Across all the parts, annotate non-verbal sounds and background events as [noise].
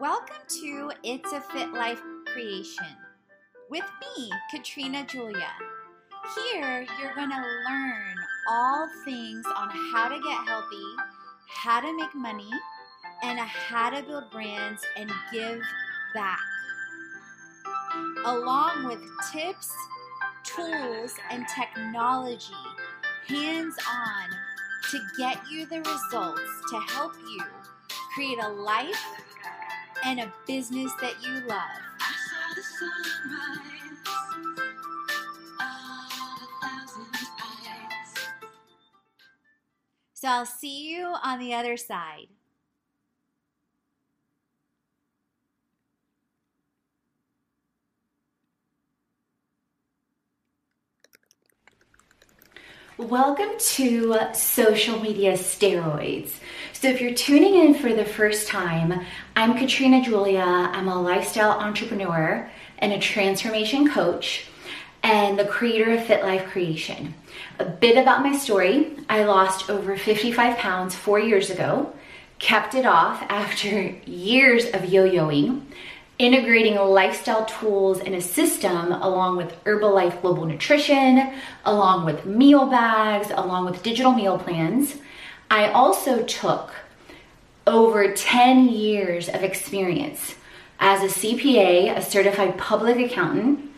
Welcome to It's a Fit Life Creation with me, Katrina Julia. Here, you're going to learn all things on how to get healthy, how to make money, and how to build brands and give back, along with tips, tools, and technology hands on to get you the results to help you create a life and a business that you love. So I'll see you on the other side. Welcome to Social Media Steroids. So, if you're tuning in for the first time, I'm Katrina Julia. I'm a lifestyle entrepreneur and a transformation coach and the creator of Fit Life Creation. A bit about my story I lost over 55 pounds four years ago, kept it off after [laughs] years of yo yoing integrating lifestyle tools in a system along with Herbalife Global Nutrition, along with meal bags, along with digital meal plans. I also took over 10 years of experience as a CPA, a certified public accountant,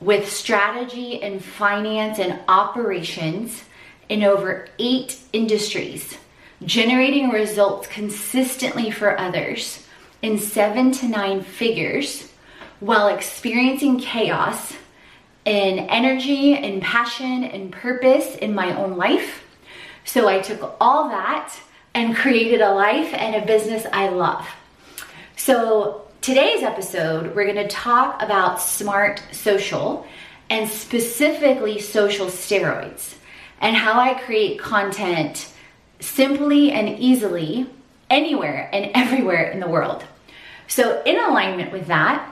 with strategy and finance and operations in over eight industries, generating results consistently for others in seven to nine figures while experiencing chaos in energy and passion and purpose in my own life. So I took all that and created a life and a business I love. So today's episode, we're gonna talk about smart social and specifically social steroids and how I create content simply and easily anywhere and everywhere in the world. So, in alignment with that,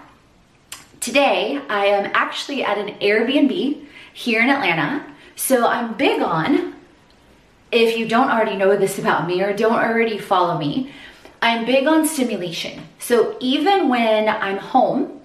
today I am actually at an Airbnb here in Atlanta. So, I'm big on, if you don't already know this about me or don't already follow me, I'm big on stimulation. So, even when I'm home,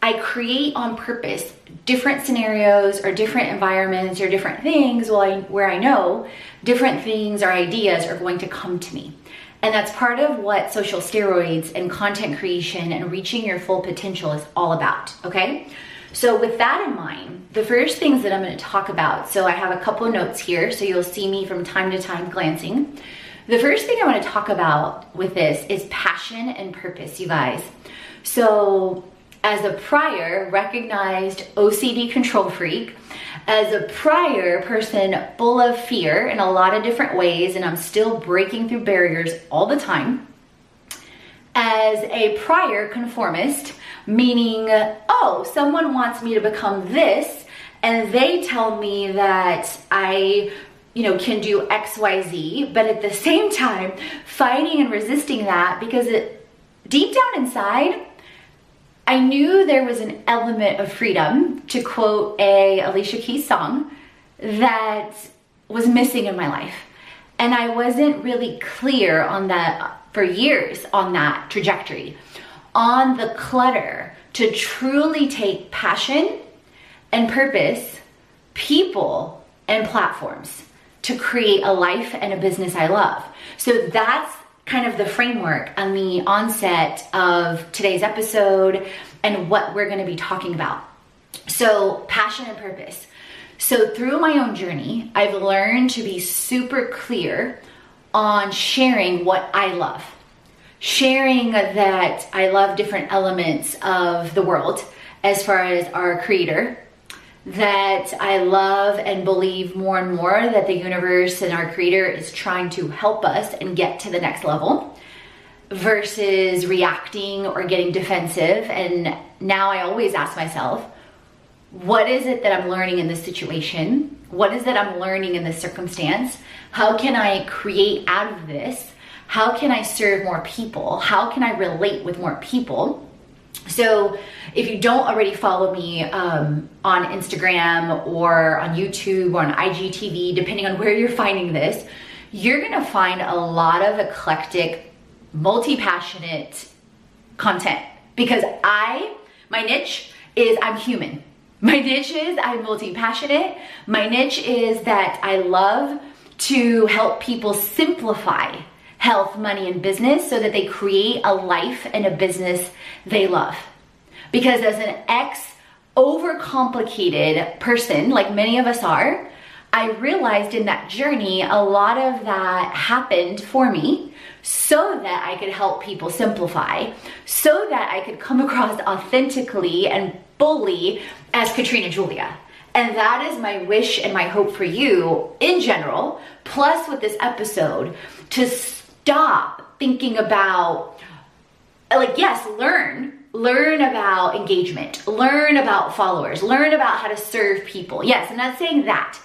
I create on purpose different scenarios or different environments or different things where I know different things or ideas are going to come to me. And that's part of what social steroids and content creation and reaching your full potential is all about, okay? So, with that in mind, the first things that I'm gonna talk about, so I have a couple notes here, so you'll see me from time to time glancing. The first thing I wanna talk about with this is passion and purpose, you guys. So, as a prior recognized OCD control freak, as a prior person full of fear in a lot of different ways, and I'm still breaking through barriers all the time. As a prior conformist, meaning, oh, someone wants me to become this, and they tell me that I you know can do xyz but at the same time fighting and resisting that because it deep down inside I knew there was an element of freedom, to quote a Alicia Keys song, that was missing in my life. And I wasn't really clear on that for years on that trajectory, on the clutter to truly take passion and purpose, people and platforms to create a life and a business I love. So that's kind of the framework on the onset of today's episode and what we're going to be talking about. So, passion and purpose. So, through my own journey, I've learned to be super clear on sharing what I love. Sharing that I love different elements of the world as far as our creator, that I love and believe more and more that the universe and our creator is trying to help us and get to the next level versus reacting or getting defensive. And now I always ask myself, what is it that I'm learning in this situation? What is it I'm learning in this circumstance? How can I create out of this? How can I serve more people? How can I relate with more people? So, if you don't already follow me um, on Instagram or on YouTube or on IGTV, depending on where you're finding this, you're gonna find a lot of eclectic, multi passionate content because I, my niche is I'm human. My niche is I'm multi passionate. My niche is that I love to help people simplify health, money, and business so that they create a life and a business they love. Because as an ex overcomplicated person, like many of us are, I realized in that journey a lot of that happened for me so that I could help people simplify, so that I could come across authentically and fully as Katrina Julia. And that is my wish and my hope for you in general, plus with this episode, to stop thinking about, like, yes, learn. Learn about engagement, learn about followers, learn about how to serve people. Yes, I'm not saying that.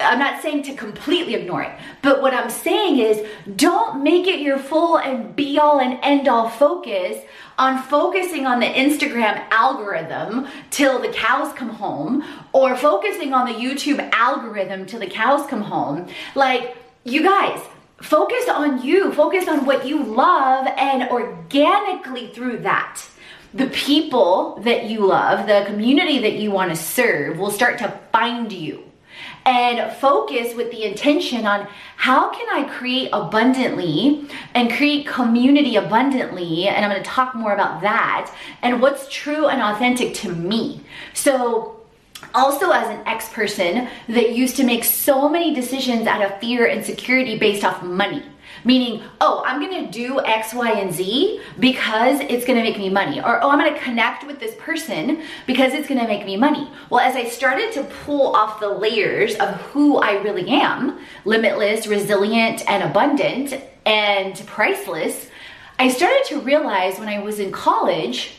I'm not saying to completely ignore it, but what I'm saying is don't make it your full and be all and end all focus on focusing on the Instagram algorithm till the cows come home or focusing on the YouTube algorithm till the cows come home. Like, you guys, focus on you, focus on what you love, and organically through that. The people that you love, the community that you want to serve will start to find you and focus with the intention on how can I create abundantly and create community abundantly. And I'm going to talk more about that and what's true and authentic to me. So, also as an ex person that used to make so many decisions out of fear and security based off money Meaning, oh, I'm gonna do X, Y, and Z because it's gonna make me money. Or, oh, I'm gonna connect with this person because it's gonna make me money. Well, as I started to pull off the layers of who I really am limitless, resilient, and abundant, and priceless I started to realize when I was in college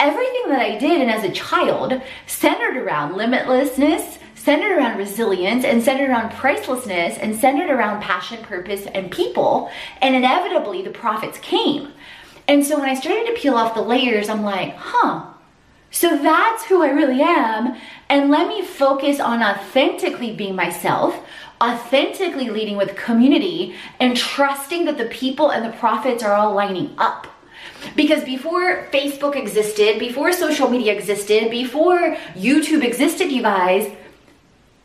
everything that I did and as a child centered around limitlessness centered around resilience and centered around pricelessness and centered around passion, purpose, and people. And inevitably, the profits came. And so when I started to peel off the layers, I'm like, huh, so that's who I really am. And let me focus on authentically being myself, authentically leading with community, and trusting that the people and the profits are all lining up. Because before Facebook existed, before social media existed, before YouTube existed, you guys,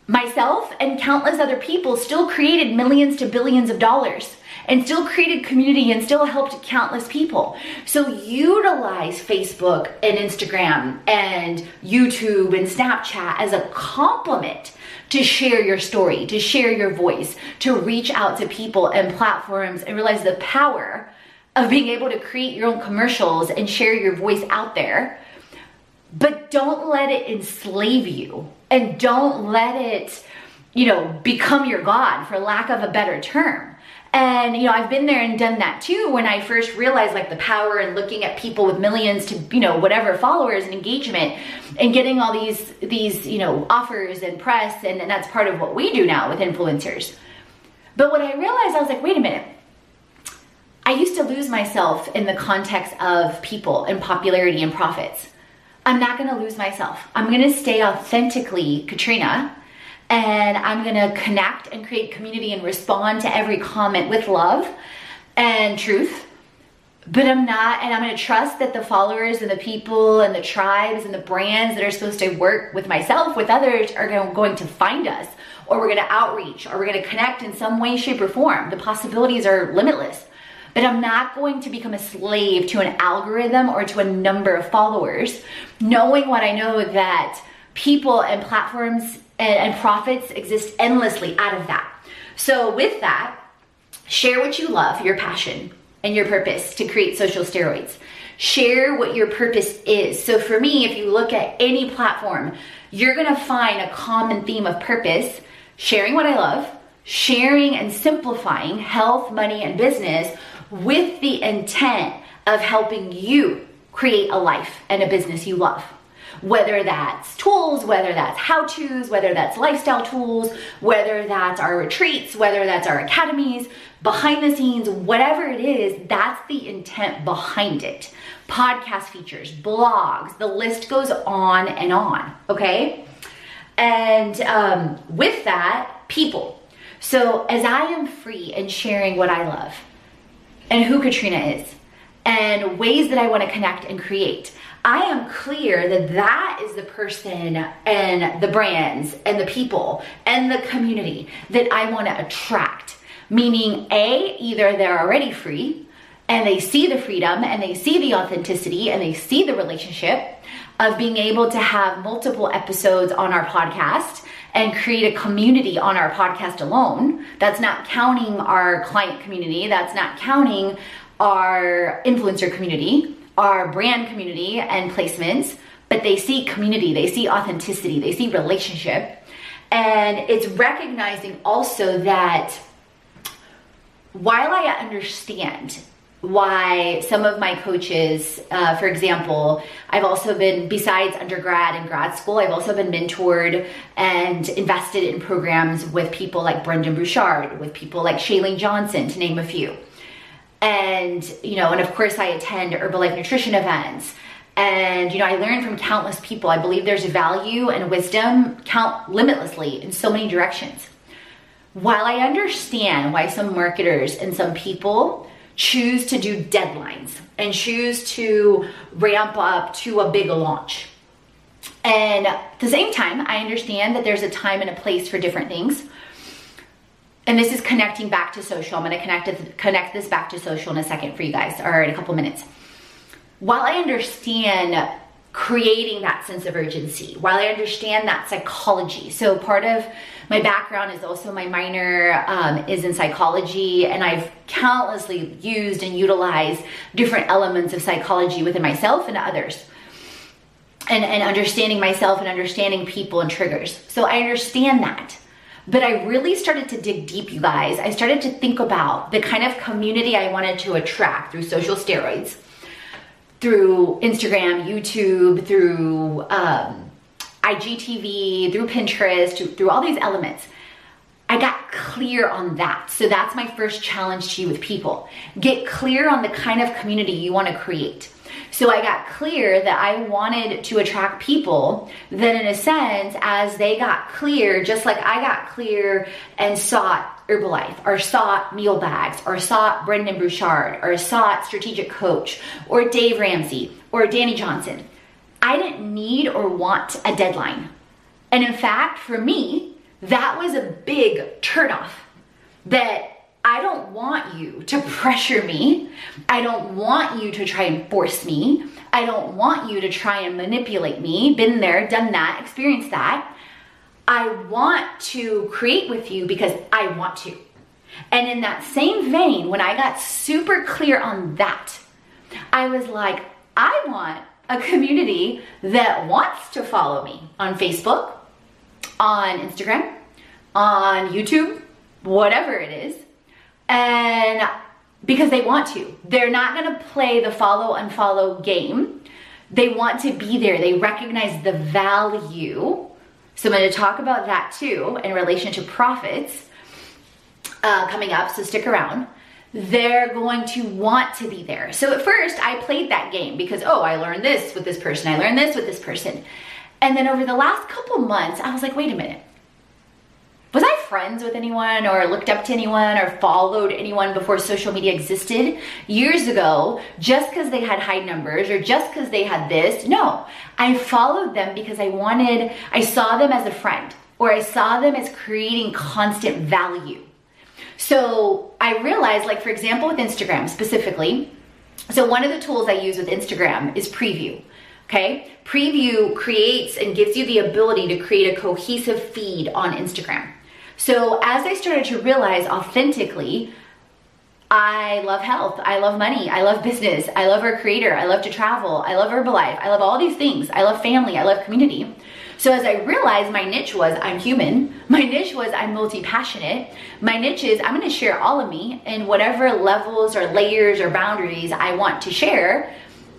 myself and countless other people still created millions to billions of dollars and still created community and still helped countless people. So utilize Facebook and Instagram and YouTube and Snapchat as a complement to share your story, to share your voice, to reach out to people and platforms and realize the power of being able to create your own commercials and share your voice out there. But don't let it enslave you and don't let it, you know, become your God for lack of a better term. And you know, I've been there and done that too when I first realized like the power and looking at people with millions to, you know, whatever followers and engagement and getting all these these, you know, offers and press and, and that's part of what we do now with influencers. But what I realized, I was like, wait a minute. I used to lose myself in the context of people and popularity and profits. I'm not gonna lose myself. I'm gonna stay authentically Katrina and I'm gonna connect and create community and respond to every comment with love and truth. But I'm not, and I'm gonna trust that the followers and the people and the tribes and the brands that are supposed to work with myself, with others, are going to find us, or we're gonna outreach, or we're gonna connect in some way, shape, or form. The possibilities are limitless but I'm not going to become a slave to an algorithm or to a number of followers, knowing what I know that people and platforms and, and profits exist endlessly out of that. So, with that, share what you love, your passion, and your purpose to create social steroids. Share what your purpose is. So, for me, if you look at any platform, you're gonna find a common theme of purpose sharing what I love, sharing and simplifying health, money, and business with the intent of helping you create a life and a business you love. Whether that's tools, whether that's how to's, whether that's lifestyle tools, whether that's our retreats, whether that's our academies, behind the scenes, whatever it is, that's the intent behind it. Podcast features, blogs, the list goes on and on, okay? And um, with that, people. So as I am free and sharing what I love, and who Katrina is. and ways that I want to connect and create. I am clear that that is the person and the brands and the people and the community that I want to attract. Meaning, A, either they're already free and they see the freedom and they see the authenticity and they see the relationship of being able to have multiple episodes on our podcast and create a community on our podcast alone. That's not counting our client community, that's not counting our influencer community, our brand community and placements, but they see community, they see authenticity, they see relationship. And it's recognizing also that while I understand why some of my coaches, uh, for example, I've also been, besides undergrad and grad school, I've also been mentored and invested in programs with people like Brendon Burchard, with people like Chalene Johnson, to name a few. And, you know, and of course I attend Herbalife nutrition events. And, you know, I learn from countless people. I believe there's value and wisdom count limitlessly in so many directions. While I understand why some marketers and some people choose to do deadlines and choose to ramp up to a big launch. And at the same time, I understand that there's a time and a place for different things. And this is connecting back to social. I'm going to connect connect this back to social in a second for you guys, or in a couple minutes. While I understand creating that sense of urgency, while I understand that psychology, so part of my background is also my minor um, is in psychology, and I've countlessly used and utilized different elements of psychology within myself and others. And, and understanding myself and understanding people and triggers. So I understand that. But I really started to dig deep, you guys. I started to think about the kind of community I wanted to attract through social steroids, through Instagram, YouTube, through um, IGTV, through Pinterest, through all these elements. I got clear on that. So that's my first challenge to you with people. Get clear on the kind of community you want to create. So I got clear that I wanted to attract people that, in a sense, as they got clear, just like I got clear and sought Herbalife, or sought meal bags, or sought Brendon Burchard, or sought Strategic Coach, or Dave Ramsey, or Danny Johnson. I didn't need or want a deadline. And in fact, for me, that was a big turnoff that I don't want you to pressure me. I don't want you to try and force me. I don't want you to try and manipulate me. Been there, done that, experienced that. I want to create with you because I want to. And in that same vein, when I got super clear on that, I was like, I want a community that wants to follow me on Facebook, on Instagram, on YouTube, whatever it is. And because they want to, they're not gonna play the follow unfollow game. They want to be there, they recognize the value. So I'm gonna talk about that too in relation to profits uh, coming up, so stick around they're going to want to be there. So at first, I played that game because, oh, I learned this with this person, I learned this with this person. And then over the last couple months, I was like, wait a minute. Was I friends with anyone or looked up to anyone or followed anyone before social media existed years ago just because they had high numbers or just because they had this? No, I followed them because I wanted, I saw them as a friend or I saw them as creating constant value. So I realized, like, for example, with Instagram specifically, so one of the tools I use with Instagram is Preview. Okay, Preview creates and gives you the ability to create a cohesive feed on Instagram. So as I started to realize authentically, I love health, I love money, I love business, I love our creator, I love to travel, I love Herbalife, I love all these things, I love family, I love community. So as I realized my niche was I'm human, [laughs] my niche was I'm multi-passionate, my niche is I'm gonna share all of me in whatever levels or layers or boundaries I want to share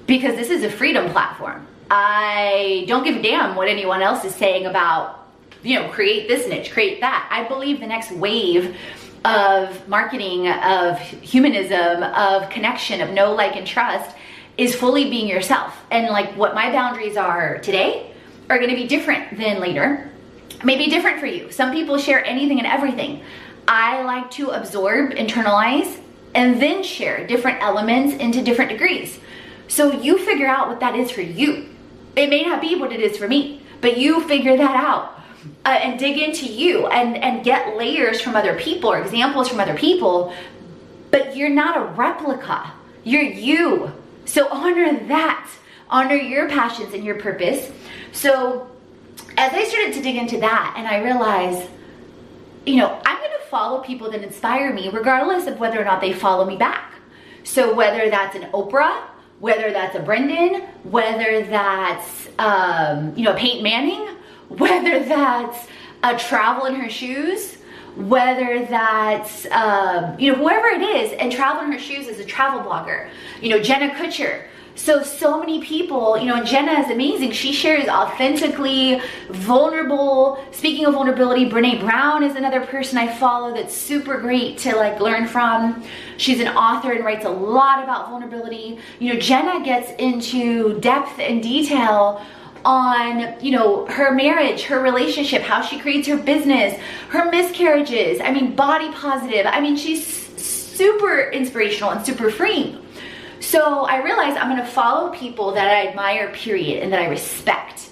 because this is a freedom platform. I don't give a damn what anyone else is saying about, you know, create this niche, create that. I believe the next wave of marketing, of humanism, of connection, of know, like, and trust is fully being yourself. And like what my boundaries are today are gonna be different than later. Maybe different for you. Some people share anything and everything. I like to absorb, internalize, and then share different elements into different degrees. So you figure out what that is for you. It may not be what it is for me, but you figure that out. Uh, and dig into you and, and get layers from other people or examples from other people, but you're not a replica. You're you. So honor that. Honor your passions and your purpose. So as I started to dig into that and I realized, you know, I'm going to follow people that inspire me regardless of whether or not they follow me back. So whether that's an Oprah, whether that's a Brendon, whether that's, um, you know, Peyton Manning, whether that's a travel in her shoes, whether that's, um, you know, whoever it is, and travel in her shoes is a travel blogger, you know, Jenna Kutcher, so, so many people, you know, and Jenna is amazing. She shares authentically, vulnerable. Speaking of vulnerability, Brene Brown is another person I follow that's super great to like learn from. She's an author and writes a lot about vulnerability. You know, Jenna gets into depth and detail on you know her marriage her relationship how she creates her business her miscarriages i mean body positive i mean she's super inspirational and super freeing so I realized I'm gonna follow people that I admire, period, and that I respect.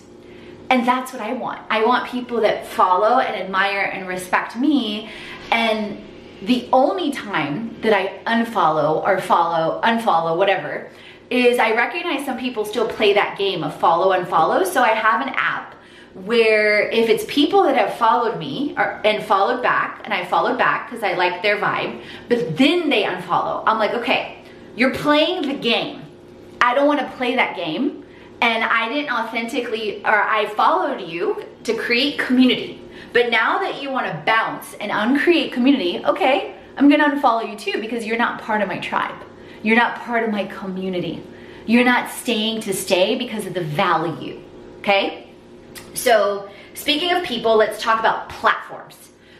And that's what I want. I want people that follow and admire and respect me. And the only time that I unfollow or follow, unfollow, whatever, is I recognize some people still play that game of follow, and follow. So I have an app where if it's people that have followed me or, and followed back, and I followed back because I like their vibe, but then they unfollow, I'm like, okay, you're playing the game. I don't want to play that game. And I didn't authentically, or I followed you to create community. But now that you want to bounce and uncreate community, okay, I'm going to unfollow you too because you're not part of my tribe. You're not part of my community. You're not staying to stay because of the value, okay? So, speaking of people, let's talk about platforms.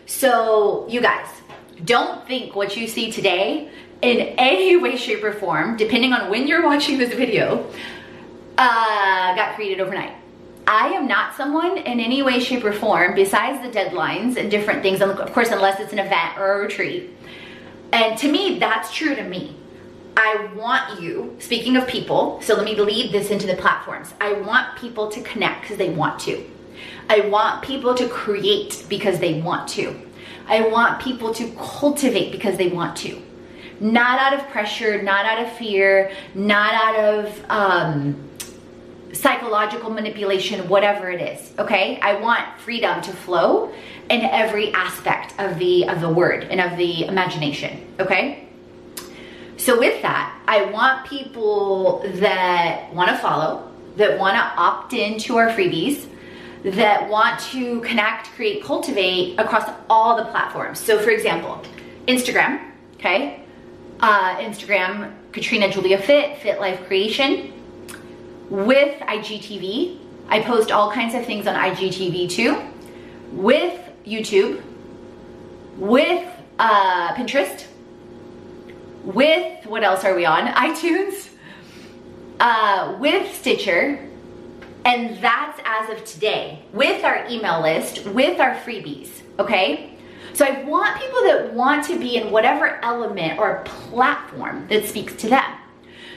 So, you guys, don't think what you see today in any [laughs] way, shape, or form, depending on when you're watching this video, uh, got created overnight. I am not someone in any way, shape, or form, besides the deadlines and different things, of course, unless it's an event or a retreat. And to me, that's true to me. I want you, speaking of people, so let me lead this into the platforms. I want people to connect because they want to. I want people to create because they want to. I want people to cultivate because they want to not out of pressure, not out of fear, not out of um, psychological manipulation, whatever it is. Okay, I want freedom to flow in every aspect of the of the word and of the imagination. Okay. So with that, I want people that want to follow, that want to opt into our freebies, that want to connect, create, cultivate across all the platforms. So for example, Instagram, okay? uh, Instagram, Katrina Julia Fit, Fit Life Creation. With IGTV, I post all kinds of things on IGTV too. With YouTube, with uh, Pinterest, with what else are we on? [laughs] iTunes, uh, with Stitcher, and that's as of today, with our email list, with our freebies, okay? So I want people that want to be in whatever element or platform that speaks to them.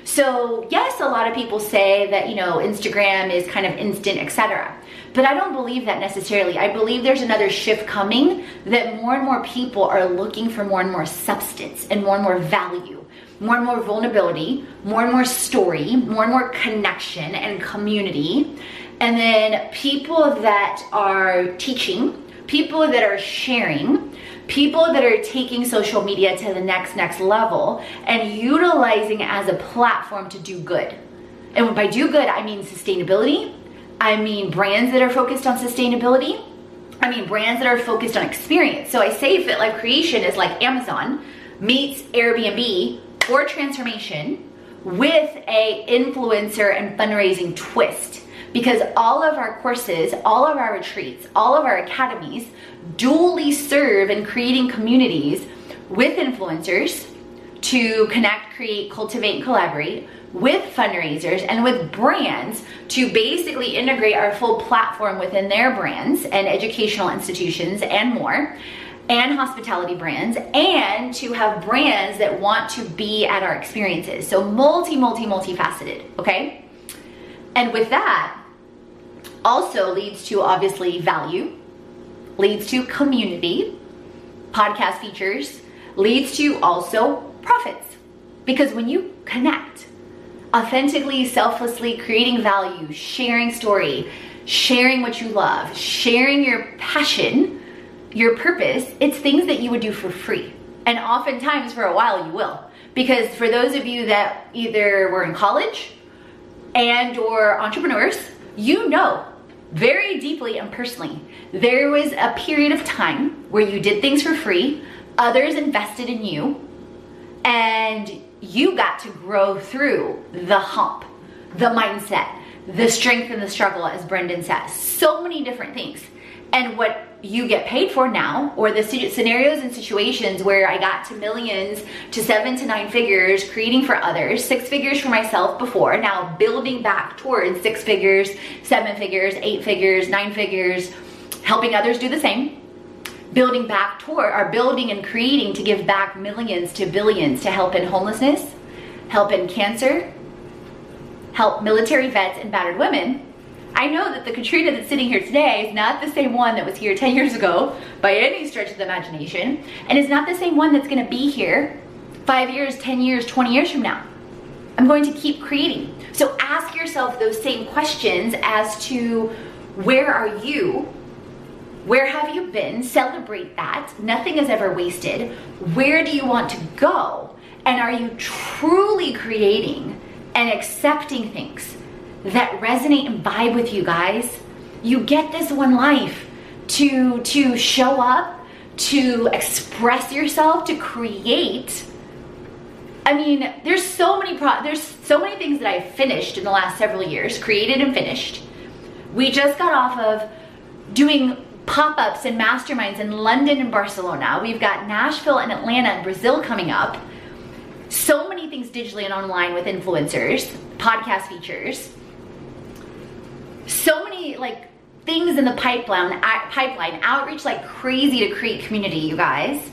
So yes, a lot of people say that, you know, Instagram is kind of instant, etc. But I don't believe that necessarily. I believe there's another shift coming that more and more people are looking for more and more substance and more and more value, more and more vulnerability, more and more story, more and more connection and community. And then people that are teaching people that are sharing, people that are taking social media to the next, next level and utilizing it as a platform to do good. And by do good, I mean sustainability. I mean brands that are focused on sustainability. I mean brands that are focused on experience. So I say Fit Life Creation is like Amazon meets Airbnb for transformation with a influencer and fundraising twist because all of our courses, all of our retreats, all of our academies dually serve in creating communities with influencers to connect, create, cultivate, and collaborate with fundraisers and with brands to basically integrate our full platform within their brands and educational institutions and more. and hospitality brands and to have brands that want to be at our experiences. So multi, multi, multifaceted, okay? And with that, also leads to obviously value, leads to community, podcast features, leads to also profits. Because when you connect, authentically, selflessly creating value, sharing story, sharing what you love, sharing your passion, your purpose, it's things that you would do for free. And oftentimes for a while you will. Because for those of you that either were in college and or entrepreneurs, you know very deeply and personally, there was a period of time where you did things for free, others invested in you, and you got to grow through the hump, the mindset, the strength and the struggle, as Brendon says. So many different things. And what you get paid for now, or the scenarios and situations where I got to millions to seven to nine figures, creating for others, six figures for myself before, now building back towards six figures, seven figures, eight figures, nine figures, helping others do the same. Building back toward, or building and creating to give back millions to billions to help in homelessness, help in cancer, help military vets and battered women I know that the Katrina that's sitting here today is not the same one that was here 10 years ago by any stretch of the imagination, and is not the same one that's gonna be here five years, 10 years, 20 years from now. I'm going to keep creating. So ask yourself those same questions as to where are you? Where have you been? Celebrate that. Nothing is ever wasted. Where do you want to go? And are you truly creating and accepting things that resonate and vibe with you guys. You get this one life to to show up, to express yourself, to create. I mean, there's so many pro there's so many things that I've finished in the last several years, created and finished. We just got off of doing pop-ups and masterminds in London and Barcelona. We've got Nashville and Atlanta and Brazil coming up. So many things digitally and online with influencers, podcast features so many like things in the pipeline, pipeline, outreach like crazy to create community, you guys.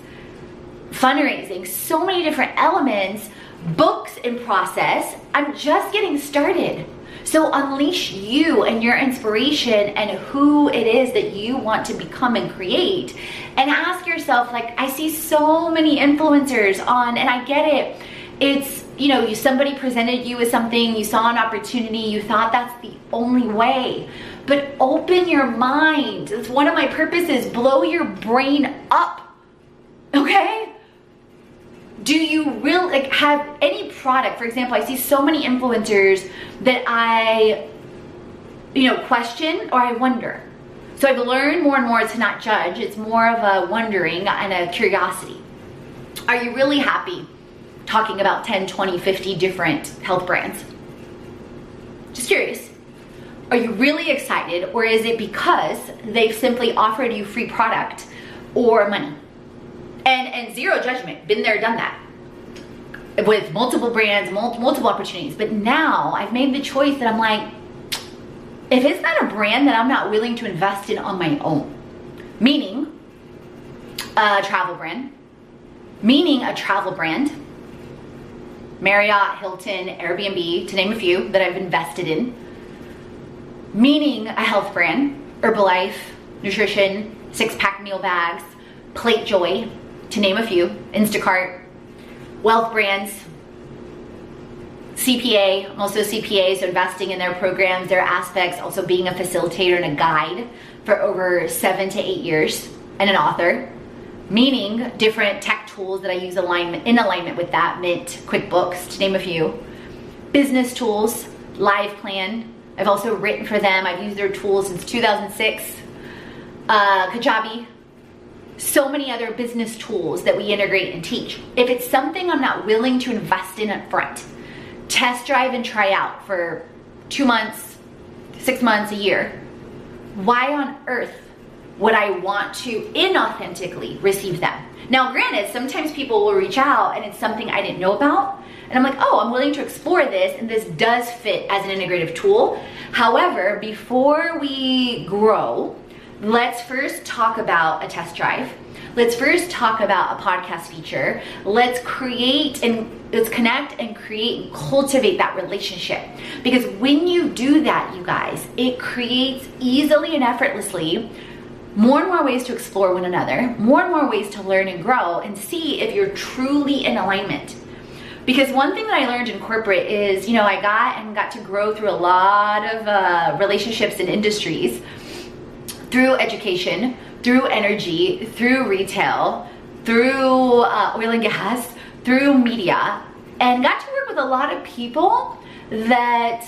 Fundraising, so many different elements, books in process. I'm just getting started. So unleash you and your inspiration and who it is that you want to become and create. And ask yourself, like, I see so many influencers on, and I get it. It's you know, you, somebody presented you with something, you saw an opportunity, you thought that's the only way. But open your mind. It's one of my purposes. Blow your brain up. Okay? Do you really like have any product? For example, I see so many influencers that I you know, question or I wonder. So I've learned more and more to not judge. It's more of a wondering and a curiosity. Are you really happy talking about 10, 20, 50 different health brands? Just curious. Are you really excited or is it because they've simply offered you free product or money? And, and zero judgment, been there, done that with multiple brands, multiple opportunities. But now I've made the choice that I'm like, if it's not a brand that I'm not willing to invest in on my own, meaning a travel brand, meaning a travel brand, Marriott, Hilton, Airbnb, to name a few that I've invested in. Meaning a health brand, Herbalife, nutrition, six pack meal bags, Plate Joy, to name a few, Instacart, wealth brands, CPA, I'm also CPA, so investing in their programs, their aspects, also being a facilitator and a guide for over seven to eight years, and an author meaning different tech tools that I use alignment in alignment with that, Mint, QuickBooks, to name a few. Business tools, LivePlan. I've also written for them. I've used their tools since 2006. Uh, Kajabi. So many other business tools that we integrate and teach. If it's something I'm not willing to invest in up front, test drive and try out for two months, six months, a year, why on earth would I want to inauthentically receive them? Now, granted, sometimes people will reach out and it's something I didn't know about. And I'm like, oh, I'm willing to explore this, and this does fit as an integrative tool. However, before we grow, let's first talk about a test drive. let's first talk about a podcast feature. Let's create and let's connect and create and cultivate that relationship. Because when you do that, you guys, it creates easily and effortlessly more and more ways to explore one another, more and more ways to learn and grow and see if you're truly in alignment. Because one thing that I learned in corporate is, you know, I got and got to grow through a lot of uh, relationships and industries through education, through energy, through retail, through uh, oil and gas, through media, and got to work with a lot of people that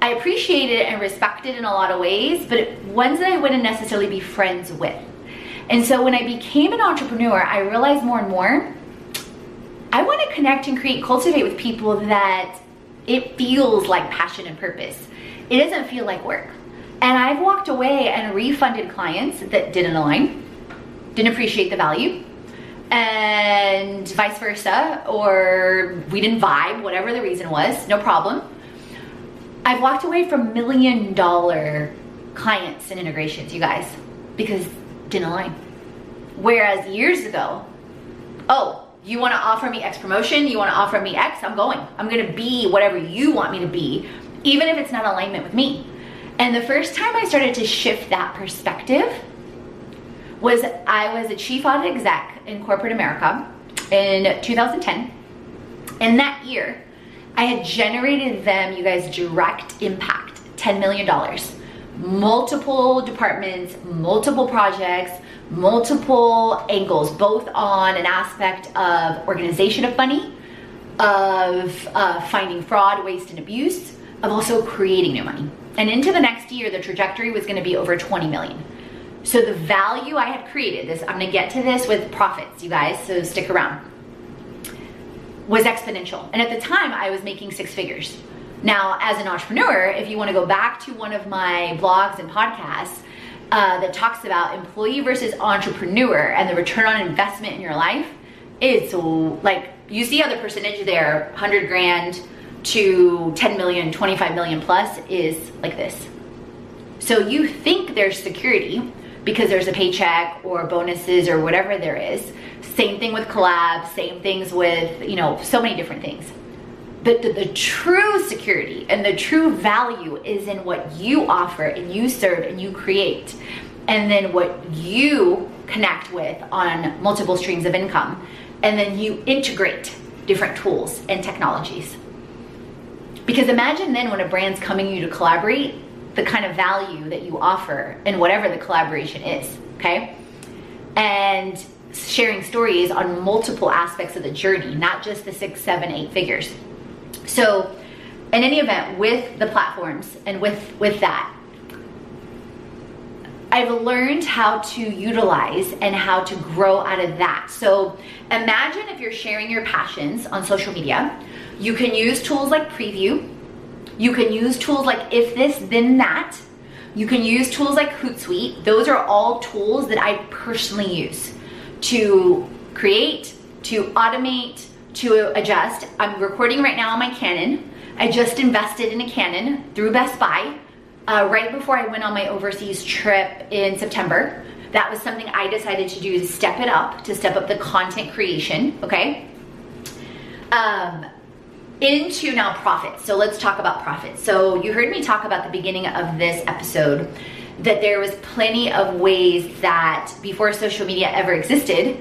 I appreciated and respected in a lot of ways, but ones that I wouldn't necessarily be friends with. And so when I became an entrepreneur, I realized more and more I want to connect and create, cultivate with people that it feels like passion and purpose. It doesn't feel like work. And I've walked away and refunded clients that didn't align, didn't appreciate the value, and vice versa, or we didn't vibe, whatever the reason was, no problem. I've walked away from million dollar clients and integrations, you guys, because didn't align. Whereas years ago, oh, you want to offer me X promotion, you want to offer me X, I'm going. I'm going to be whatever you want me to be, even if it's not alignment with me. And the first time I started to shift that perspective was I was a chief audit exec in corporate America in 2010. And that year, I had generated them, you guys, direct impact $10 million. Multiple departments, multiple projects, multiple angles, both on an aspect of organization of money, of uh, finding fraud, waste, and abuse, of also creating new money. And into the next year, the trajectory was gonna be over 20 million. So the value I had created, this I'm gonna get to this with profits, you guys, so stick around, was exponential. And at the time, I was making six figures. Now, as an entrepreneur, if you wanna go back to one of my blogs and podcasts, uh, that talks about employee versus entrepreneur and the return on investment in your life, it's like you see how the percentage there, 100 grand to 10 million, 25 million plus is like this. So you think there's security because there's a paycheck or bonuses or whatever there is. Same thing with collabs, same things with, you know, so many different things. But the, the, true security and the true value is in what you offer and you serve and you create. And then what you connect with on multiple streams of income. And then you integrate different tools and technologies. Because imagine then when a brand's coming you to collaborate, the kind of value that you offer and whatever the collaboration is, okay? And sharing stories on multiple aspects of the journey, not just the six, seven, eight figures. So in any event, with the platforms and with, with that, I've learned how to utilize and how to grow out of that. So imagine if you're sharing your passions on social media, you can use tools like Preview. You can use tools like If This, Then That. You can use tools like Hootsuite. Those are all tools that I personally use to create, to automate, to adjust. I'm recording right now on my Canon. I just invested in a Canon through Best Buy uh, right before I went on my overseas trip in September. That was something I decided to do to step it up, to step up the content creation, okay? Um, into now profits. So let's talk about profits. So you heard me talk about the beginning of this episode that there was plenty of ways that before social media ever existed,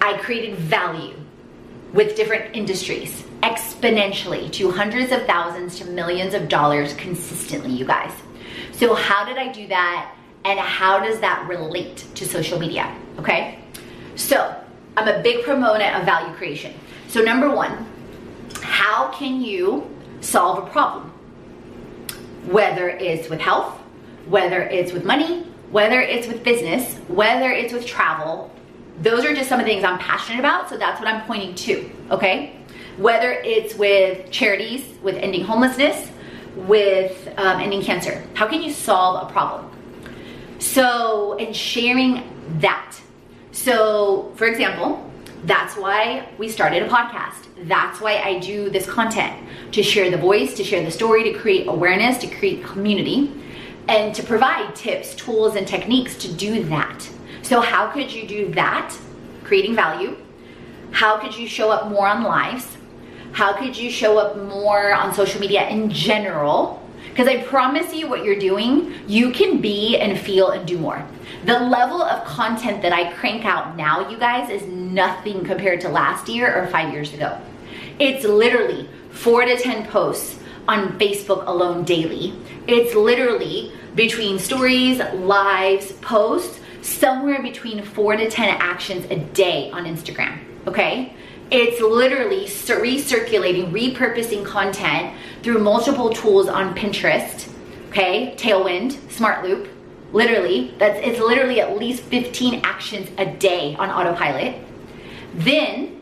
I created value with different industries exponentially to hundreds of thousands to millions of dollars consistently, you guys. So, how did I do that? And how does that relate to social media? Okay. So, I'm a big proponent of value creation. So, number one, how can you solve a problem? Whether it's with health, whether it's with money, whether it's with business, whether it's with travel, those are just some of the things I'm passionate about, so that's what I'm pointing to, okay? Whether it's with charities, with ending homelessness, with um, ending cancer. How can you solve a problem? So, and sharing that. So, for example, that's why we started a podcast. That's why I do this content to share the voice, to share the story, to create awareness, to create community, and to provide tips, tools, and techniques to do that So, how could you do that? Creating value. How could you show up more on lives? How could you show up more on social media in general? Because I promise you, what you're doing, you can be and feel and do more. The level of content that I crank out now, you guys, is nothing compared to last year or five years ago. It's literally four to 10 posts on Facebook alone daily. It's literally between stories, lives, posts, somewhere between four to 10 actions a day on Instagram, okay? It's literally recirculating, repurposing content through multiple tools on Pinterest, okay? Tailwind, Smart Loop, literally. That's it's literally at least 15 actions a day on autopilot. Then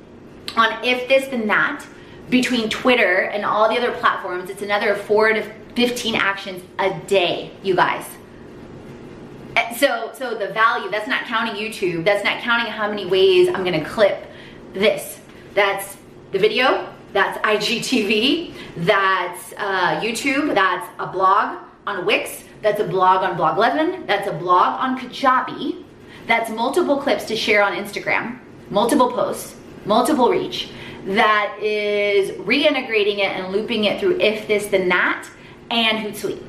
on if this then that, between Twitter and all the other platforms, it's another four to 15 actions a day, you guys. Eh, so, so the value, that's not counting YouTube, that's not counting how many ways I'm gonna clip this. That's the video, that's IGTV, that's uh, YouTube, that's a blog on Wix, that's a blog on Blog 11, that's a blog on Kajabi, that's multiple clips to share on Instagram, multiple posts, multiple reach, that is reintegrating it and looping it through if this then that and Hootsuite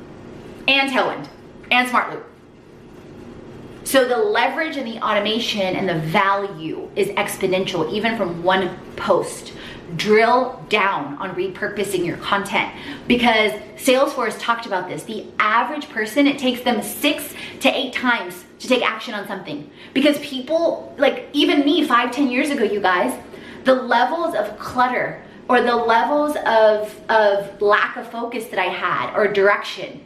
and Tailwind and Smart Loop. So the leverage and the automation and the value is exponential even from one post. Drill down on repurposing your content because Salesforce talked about this. The average person, it takes them six to eight times to take action on something because people, like even me five, ten years ago, you guys, the levels of clutter or the levels of, of lack of focus that I had or direction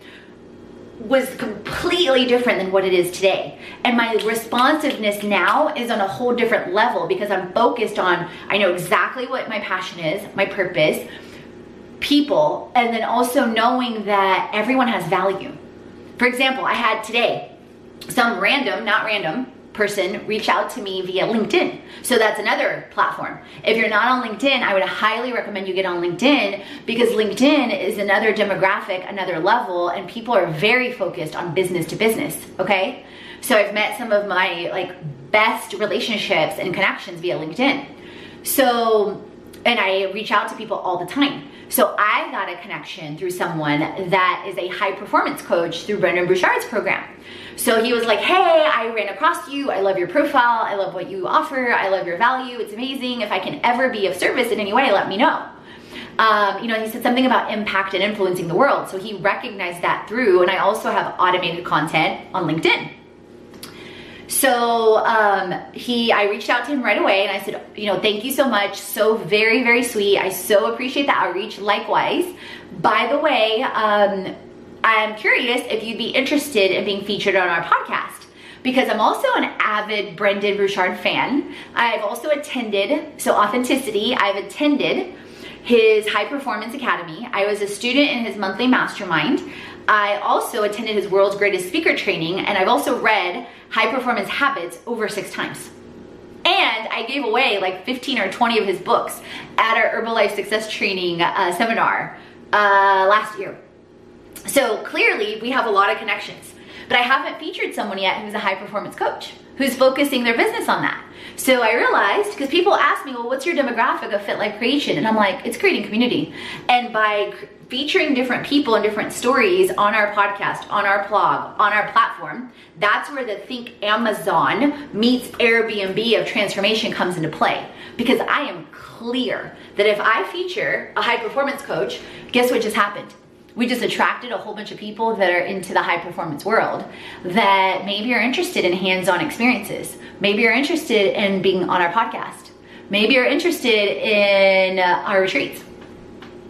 was completely different than what it is today. And my responsiveness now is on a whole different level because I'm focused on, I know exactly what my passion is, my purpose, people, and then also knowing that everyone has value. For example, I had today some random, not random, person reach out to me via LinkedIn. So that's another platform. If you're not on LinkedIn, I would highly recommend you get on LinkedIn because LinkedIn is another demographic, another level, and people are very focused on business to business, okay? So I've met some of my like best relationships and connections via LinkedIn. So, and I reach out to people all the time. So I got a connection through someone that is a high performance coach through Brendon Burchard's program. So he was like, hey, I ran across you. I love your profile. I love what you offer. I love your value. It's amazing. If I can ever be of service in any way, let me know. Um, you know, he said something about impact and influencing the world. So he recognized that through, and I also have automated content on LinkedIn. So um, he, I reached out to him right away and I said, you know, thank you so much. So very, very sweet. I so appreciate the outreach. Likewise. By the way, um, I'm curious if you'd be interested in being featured on our podcast because I'm also an avid Brendon Burchard fan. I've also attended, so authenticity, I've attended his High Performance Academy. I was a student in his monthly mastermind. I also attended his World's Greatest Speaker training, and I've also read High Performance Habits over six times. And I gave away like 15 or 20 of his books at our Herbalife Success Training uh, seminar uh, last year. So clearly we have a lot of connections, but I haven't featured someone yet who's a high performance coach who's focusing their business on that. So I realized, because people ask me, well, what's your demographic of Fit Life Creation? And I'm like, it's creating community. And by featuring different people and different stories on our podcast, on our blog, on our platform, that's where the Think Amazon meets Airbnb of transformation comes into play. Because I am clear that if I feature a high performance coach, guess what just happened? We just attracted a whole bunch of people that are into the high performance world that maybe are interested in hands-on experiences. Maybe you're interested in being on our podcast. Maybe you're interested in uh, our retreats,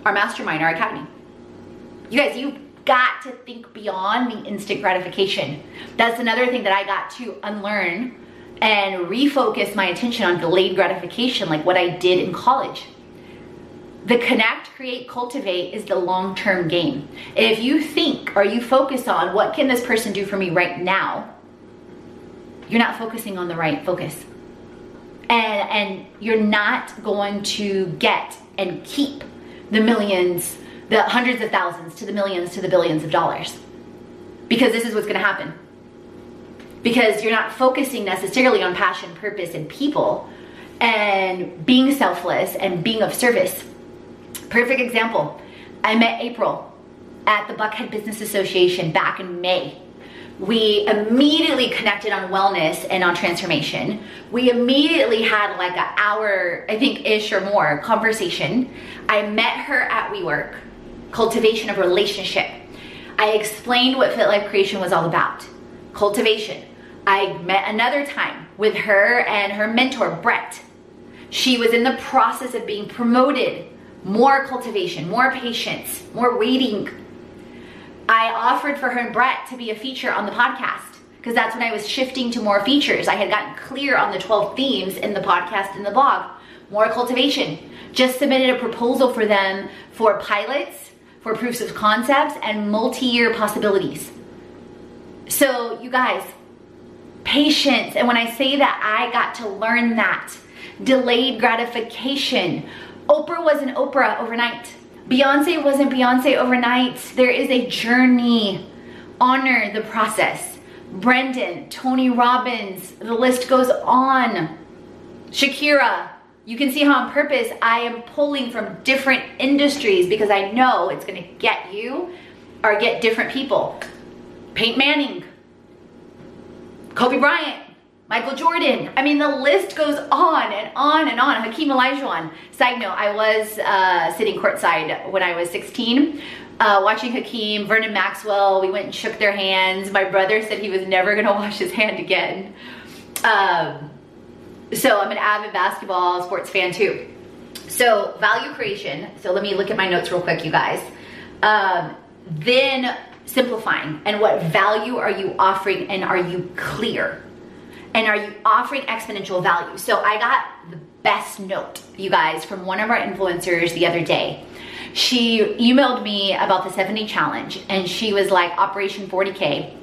our mastermind, our academy. You guys, you got to think beyond the instant gratification. That's another thing that I got to unlearn and refocus my attention on delayed gratification, like what I did in college. The connect, create, cultivate is the long-term game. If you think or you focus on what can this person do for me right now, you're not focusing on the right focus. And, and you're not going to get and keep the millions, the hundreds of thousands to the millions to the billions of dollars. Because this is what's gonna happen. because you're not focusing necessarily on passion, purpose, and people and being selfless and being of service. Perfect example. I met April at the Buckhead Business Association back in May. We immediately connected on wellness and on transformation. We immediately had like an hour, I think, ish or more conversation. I met her at WeWork, cultivation of relationship. I explained what Fit Life Creation was all about cultivation. I met another time with her and her mentor, Brett. She was in the process of being promoted. More cultivation, more patience, more waiting. I offered for her and Brett to be a feature on the podcast because that's when I was shifting to more features. I had gotten clear on the 12 themes in the podcast and the blog. More cultivation. Just submitted a proposal for them for pilots, for proofs of concepts, and multi year possibilities. So, you guys, patience. And when I say that, I got to learn that. Delayed gratification. Oprah wasn't Oprah overnight. Beyonce wasn't Beyonce overnight. There is a journey. Honor the process. Brendon, Tony Robbins, the list goes on. Shakira, you can see how on purpose I am pulling from different industries because I know it's gonna get you or get different people. Peyton Manning, Kobe Bryant, Michael Jordan. I mean, the list goes on and on and on. Hakeem Olajuwon. Side note, I was uh, sitting courtside when I was 16. Uh, watching Hakeem, Vernon Maxwell, we went and shook their hands. My brother said he was never gonna [laughs] wash his hand again. Um, so I'm an avid basketball sports fan too. So value creation. So let me look at my notes real quick, you guys. Um, then simplifying and what value are you offering and are you clear? And are you offering exponential value? So I got the best note, you guys, from one of our influencers the other day. She emailed me about the 70 challenge and she was like, Operation 40K.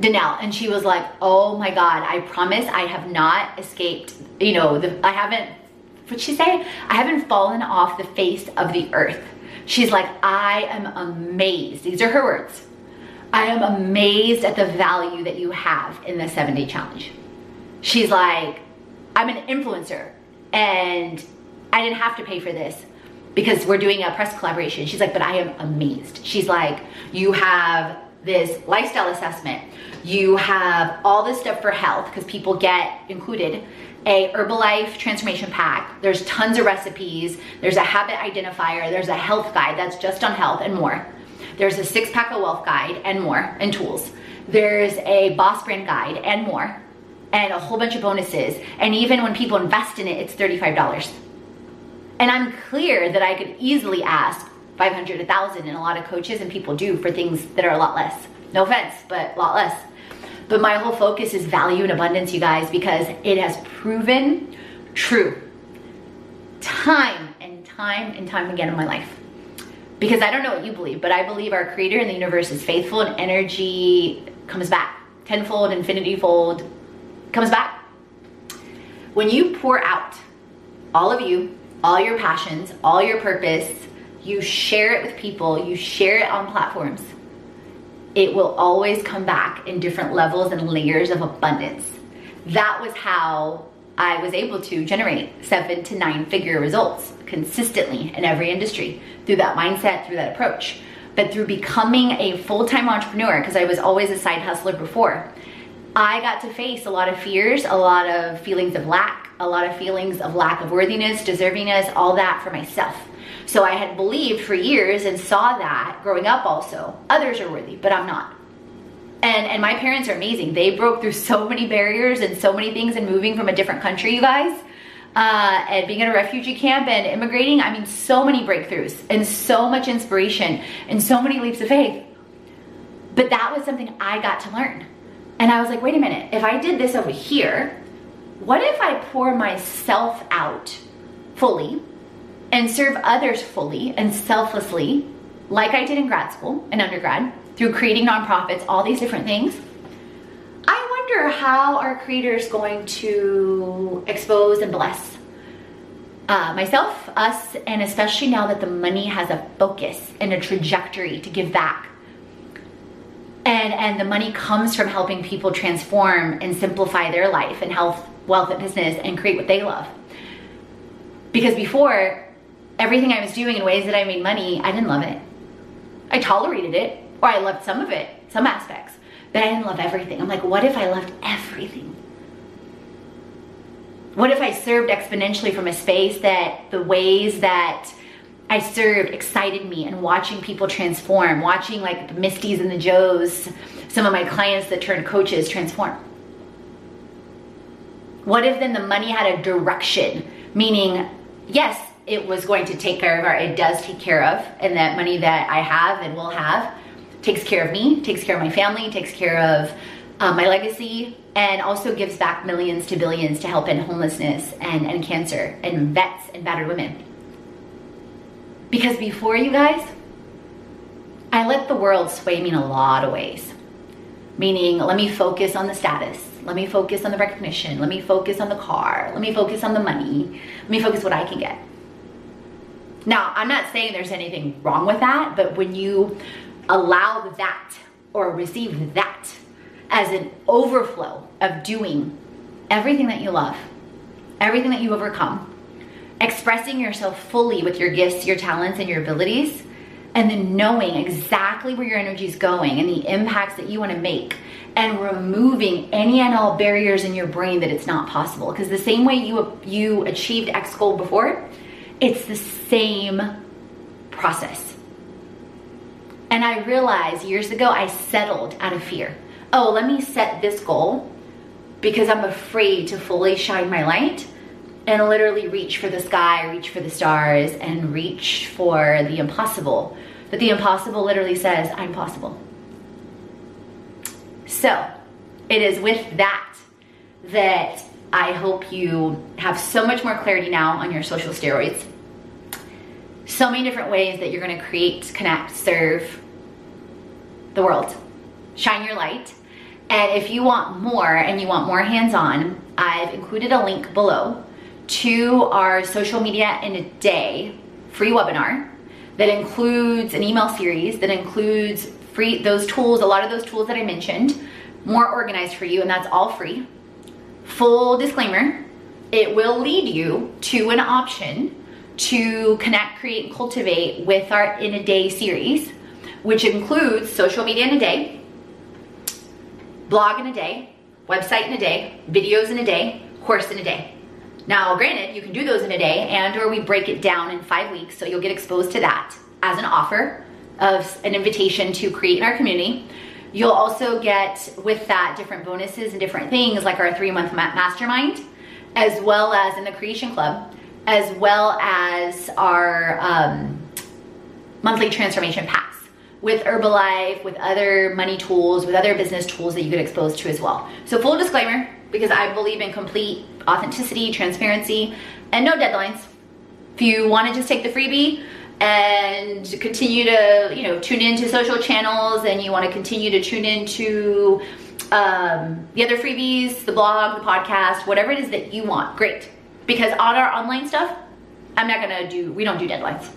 Danelle, and she was like, "Oh my God, I promise I have not escaped. You know, the, I haven't. What'd she say? I haven't fallen off the face of the earth." She's like, "I am amazed." These are her words. I am amazed at the value that you have in the day challenge. She's like, I'm an influencer and I didn't have to pay for this because we're doing a press collaboration. She's like, but I am amazed. She's like, you have this lifestyle assessment. You have all this stuff for health because people get included a Herbalife transformation pack. There's tons of recipes. There's a habit identifier. There's a health guide that's just on health and more. There's a six pack of wealth guide and more and tools. There's a boss brand guide and more and a whole bunch of bonuses. And even when people invest in it, it's $35. And I'm clear that I could easily ask 500, 1000 and a lot of coaches and people do for things that are a lot less. No offense, but a lot less. But my whole focus is value and abundance, you guys, because it has proven true time and time and time again in my life. Because I don't know what you believe, but I believe our creator in the universe is faithful and energy comes back tenfold, infinity fold, comes back. When you pour out all of you, all your passions, all your purpose, you share it with people, you share it on platforms, it will always come back in different levels and layers of abundance. That was how I was able to generate seven to nine figure results consistently in every industry through that mindset, through that approach. But through becoming a full time entrepreneur, because I was always a side hustler before, I got to face a lot of fears, a lot of feelings of lack, a lot of feelings of lack of worthiness, deservingness, all that for myself. So I had believed for years and saw that growing up also. Others are worthy, but I'm not. And and my parents are amazing. They broke through so many barriers and so many things and moving from a different country, you guys. Uh, and being in a refugee camp and immigrating, I mean, so many breakthroughs and so much inspiration and so many leaps of faith. But that was something I got to learn. And I was like, wait a minute, if I did this over here, what if I pour myself out fully and serve others fully and selflessly, like I did in grad school and undergrad, through creating nonprofits, all these different things? I wonder how our creator is going to expose and bless uh, myself, us, and especially now that the money has a focus and a trajectory to give back. And, and the money comes from helping people transform and simplify their life and health, wealth, and business and create what they love. Because before, everything I was doing in ways that I made money, I didn't love it. I tolerated it, or I loved some of it, some aspects, but I didn't love everything. I'm like, what if I loved everything? What if I served exponentially from a space that the ways that I served excited me and watching people transform, watching like the Misties and the Joes, some of my clients that turned coaches transform. What if then the money had a direction, meaning, yes, it was going to take care of, or it does take care of, and that money that I have and will have takes care of me, takes care of my family, takes care of um, my legacy, and also gives back millions to billions to help in homelessness and, and cancer and vets and battered women. Because before you guys, I let the world sway me in a lot of ways. Meaning, let me focus on the status. Let me focus on the recognition. Let me focus on the car. Let me focus on the money. Let me focus what I can get. Now, I'm not saying there's anything wrong with that, but when you allow that or receive that as an overflow of doing everything that you love, everything that you overcome, expressing yourself fully with your gifts, your talents, and your abilities, and then knowing exactly where your energy is going and the impacts that you want to make and removing any and all barriers in your brain that it's not possible. Because the same way you you achieved x goal before it's the same process and i realized years ago i settled out of fear oh let me set this goal because i'm afraid to fully shine my light and literally reach for the sky, reach for the stars, and reach for the impossible. But the impossible literally says, I'm possible. So it is with that that I hope you have so much more clarity now on your social steroids. So many different ways that you're gonna create, connect, serve the world, shine your light. And if you want more and you want more hands on, I've included a link below to our social media in a day free webinar that includes an email series that includes free those tools, a lot of those tools that I mentioned, more organized for you, and that's all free. Full disclaimer, it will lead you to an option to connect, create, and cultivate with our in a day series, which includes social media in a day, blog in a day, website in a day, videos in a day, course in a day. Now, granted, you can do those in a day and or we break it down in five weeks, so you'll get exposed to that as an offer of an invitation to create in our community. You'll also get with that different bonuses and different things like our three month mastermind, as well as in the creation club, as well as our um, monthly transformation pass with Herbalife, with other money tools, with other business tools that you get exposed to as well. So full disclaimer, because I believe in complete authenticity, transparency, and no deadlines. If you want to just take the freebie and continue to, you know, tune into social channels and you want to continue to tune into um, the other freebies, the blog, the podcast, whatever it is that you want, great. Because on our online stuff, I'm not gonna do, we don't do deadlines.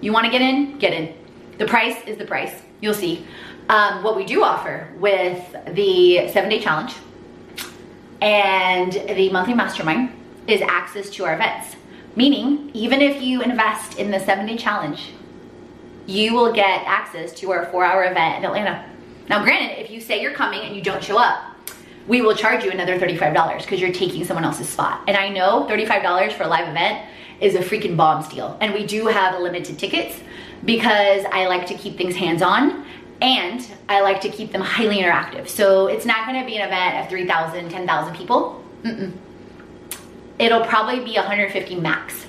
You wanna get in, get in. The price is the price, you'll see. Um, what we do offer with the seven day challenge and the monthly mastermind is access to our events. Meaning, even if you invest in the seven day challenge, you will get access to our four hour event in Atlanta. Now, granted, if you say you're coming and you don't show up, we will charge you another $35 because you're taking someone else's spot. And I know $35 for a live event is a freaking bomb steal. And we do have limited tickets because I like to keep things hands on and I like to keep them highly interactive. So it's not gonna be an event of 3,000, 10,000 people. Mm-mm. It'll probably be 150 max.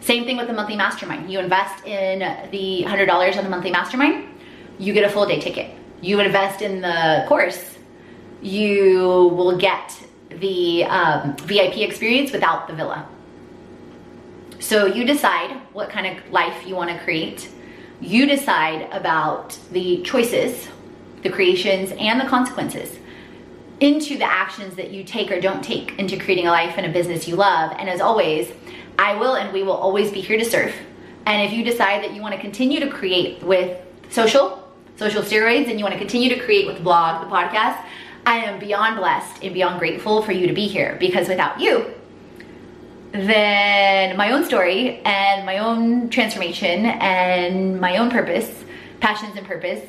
Same thing with the monthly mastermind. You invest in the $100 on the monthly mastermind, you get a full day ticket. You invest in the course, you will get the um, VIP experience without the villa. So you decide what kind of life you wanna create you decide about the choices, the creations, and the consequences into the actions that you take or don't take into creating a life and a business you love. And as always, I will and we will always be here to serve. And if you decide that you want to continue to create with social, social steroids and you want to continue to create with the blog, the podcast, I am beyond blessed and beyond grateful for you to be here because without you, then my own story and my own transformation and my own purpose, passions and purpose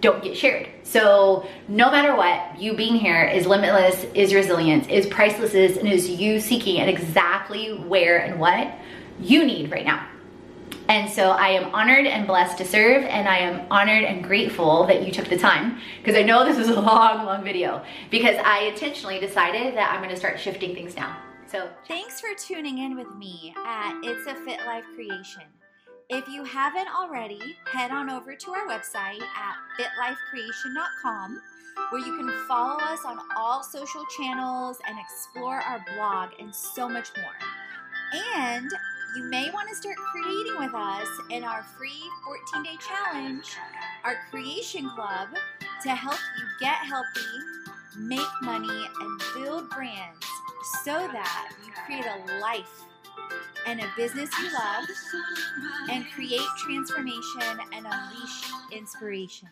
don't get shared. So no matter what, you being here is limitless, is resilient, is priceless, and is you seeking at exactly where and what you need right now. And so I am honored and blessed to serve, and I am honored and grateful that you took the time because I know this is a long, long video because I intentionally decided that I'm gonna start shifting things now. So thanks for tuning in with me at It's a Fit Life Creation. If you haven't already, head on over to our website at fitlifecreation.com where you can follow us on all social channels and explore our blog and so much more. And you may want to start creating with us in our free 14 day challenge, our Creation Club, to help you get healthy, make money, and build brands so that you create a life and a business you love and create transformation and unleash inspiration.